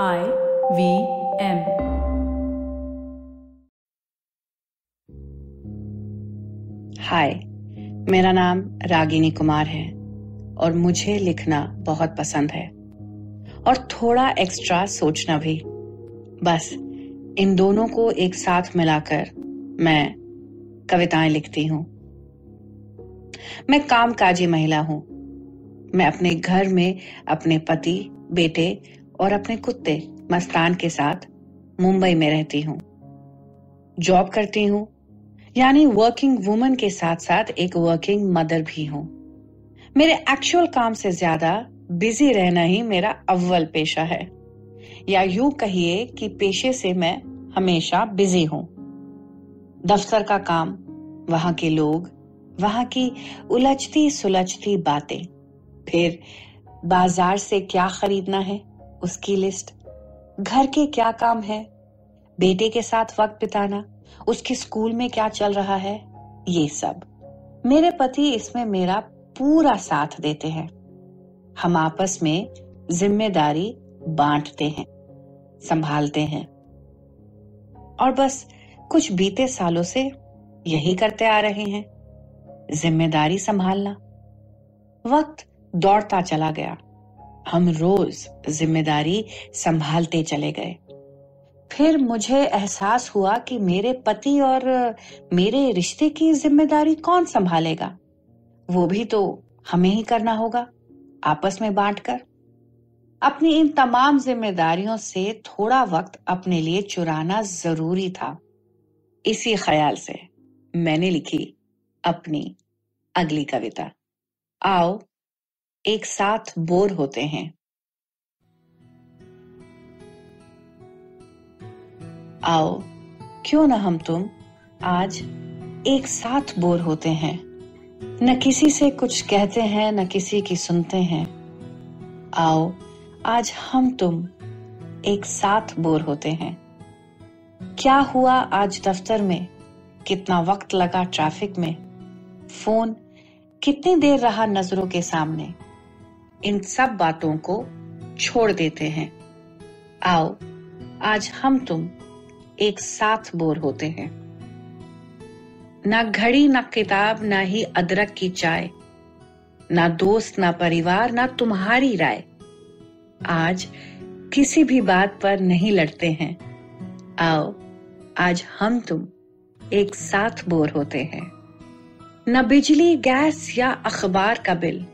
I V M. हाय मेरा नाम रागिनी कुमार है और मुझे लिखना बहुत पसंद है और थोड़ा एक्स्ट्रा सोचना भी। बस, इन दोनों को एक साथ मिलाकर मैं कविताएँ लिखती हूँ। मैं कामकाजी महिला हूँ। मैं अपने घर में अपने पति, बेटे और अपने कुत्ते, मस्तान के साथ, मुंबई में रहती हूँ। जॉब करती हूँ, यानी वर्किंग वुमन के साथ साथ एक वर्किंग मदर भी हूँ। मेरे एक्चुअल काम से ज़्यादा बिज़ी रहना ही मेरा अव्वल पेशा है। या यूँ कहिए कि पेशे से मैं हमेशा बिज़ी हूँ। दफ्तर का काम, वहाँ के लोग, वहाँ की उलझती सुलझती बातें। फिर बाज़ार से क्या खरीदना है? उसकी लिस्ट। घर के क्या काम है? बेटे के साथ वक्त बिताना, उसके स्कूल में क्या चल रहा है? ये सब। मेरे पति इसमें मेरा पूरा साथ देते हैं। हम आपस में ज़िम्मेदारी बांटते हैं, संभालते हैं। और बस कुछ बीते सालों से यही करते आ रहे हैं। ज़िम्मेदारी संभालना। वक्त दौड़ता चला गया। हम रोज ज़िम्मेदारी संभालते चले गए। फिर मुझे एहसास हुआ कि मेरे पति और मेरे रिश्ते की ज़िम्मेदारी कौन संभालेगा? वो भी तो हमें ही करना होगा, आपस में बांटकर। अपनी इन तमाम जिम्मेदारियों से थोड़ा वक्त अपने लिए चुराना ज़रूरी था। इसी ख्याल से मैंने लिखी अपनी अगली कविता। आओ एक साथ बोर होते हैं। आओ, क्यों ना हम तुम आज एक साथ बोर होते हैं। न किसी से कुछ कहते हैं, न किसी की सुनते हैं। आओ, आज हम तुम एक साथ बोर होते हैं। क्या हुआ आज दफ्तर में? कितना वक्त लगा ट्रैफ़िक में? फ़ोन कितनी देर रहा नज़रों के सामने? इन सब बातों को छोड़ देते हैं। आओ, आज हम तुम एक साथ बोर होते हैं। ना घड़ी, ना किताब, ना ही अदरक की चाय, ना दोस्त, ना परिवार, ना तुम्हारी राय। आज किसी भी बात पर नहीं लड़ते हैं। आओ, आज हम तुम एक साथ बोर होते हैं। न बिजली, गैस या अखबार का बिल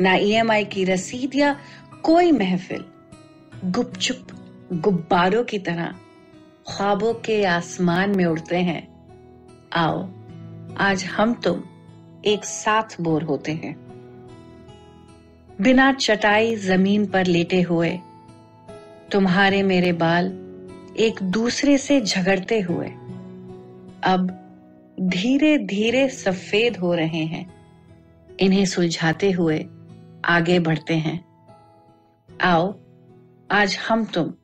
ना ईएमआई की रसीद या कोई महफिल। गुपचुप गुब्बारों की तरह ख्वाबों के आसमान में उड़ते हैं। आओ, आज हम तुम एक साथ बोर होते हैं। बिना चटाई ज़मीन पर लेटे हुए, तुम्हारे मेरे बाल एक दूसरे से झगड़ते हुए, अब धीरे धीरे सफ़ेद हो रहे हैं। इन्हें सुलझाते हुए आगे बढ़ते हैं। आओ, आज हम तुम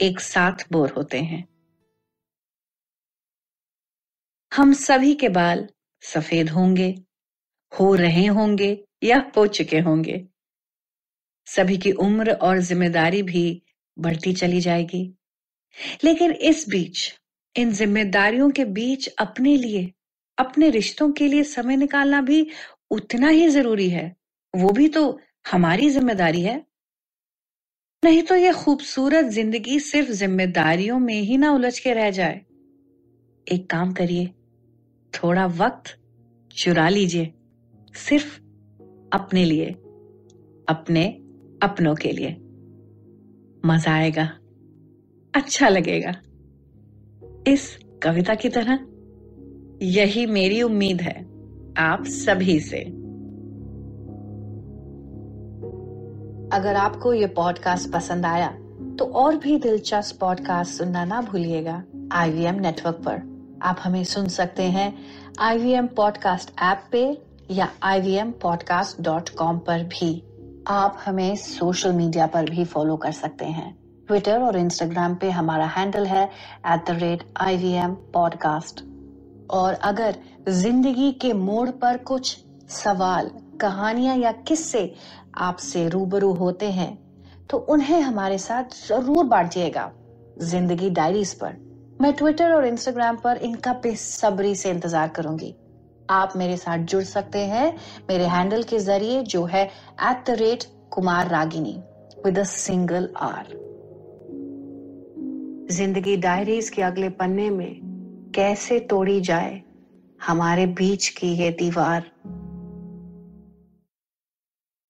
एक साथ बोर होते हैं। हम सभी के बाल सफ़ेद होंगे, हो रहे होंगे या हो चुके होंगे। सभी की उम्र और ज़िम्मेदारी भी बढ़ती चली जाएगी। लेकिन इस बीच, इन जिम्मेदारियों के बीच अपने लिए, अपने रिश्तों के लिए समय निकालना भी उतना ही ज़रूरी है। वो भी तो हमारी ज़िम्मेदारी है। नहीं तो ये खूबसूरत ज़िंदगी सिर्फ़ जिम्मेदारियों में ही ना उलझ के रह जाए। एक काम करिए, थोड़ा वक्त चुरा लीजिए, सिर्फ़ अपने लिए, अपने अपनों के लिए। मज़ा आएगा अच्छा लगेगा। इस कविता की तरह यही मेरी उम्मीद है, आप सभी से। अगर आपको ये पॉडकास्ट पसंद आया तो और भी दिलचस्प पॉडकास्ट सुनना ना भूलिएगा आईवीएम नेटवर्क पर। आप हमें सुन सकते हैं आईवीएम पॉडकास्ट ऐप पे या ivmpodcast.com पर भी। आप हमें सोशल मीडिया पर भी फॉलो कर सकते हैं। ट्विटर और इंस्टाग्राम पे हमारा हैंडल है at the rate I V M podcast और अगर ज़िंदगी के मोड़ पर कुछ सवाल कहानियाँ या किस्से आपसे रूबरू होते हैं तो उन्हें हमारे साथ ज़रूर बांटिएगा। ज़िंदगी डायरीज पर। मैं ट्विटर और इंस्टाग्राम पर इनका बेसब्री से इंतज़ार करूँगी। आप मेरे साथ जुड़ सकते हैं मेरे हैंडल के ज़रिए, जो है at the rate Kumar Ragini with single R Zindagi diaries के अगले पन्ने में कैसे तोड़ी जाए हमारे बीच की ये दीवार?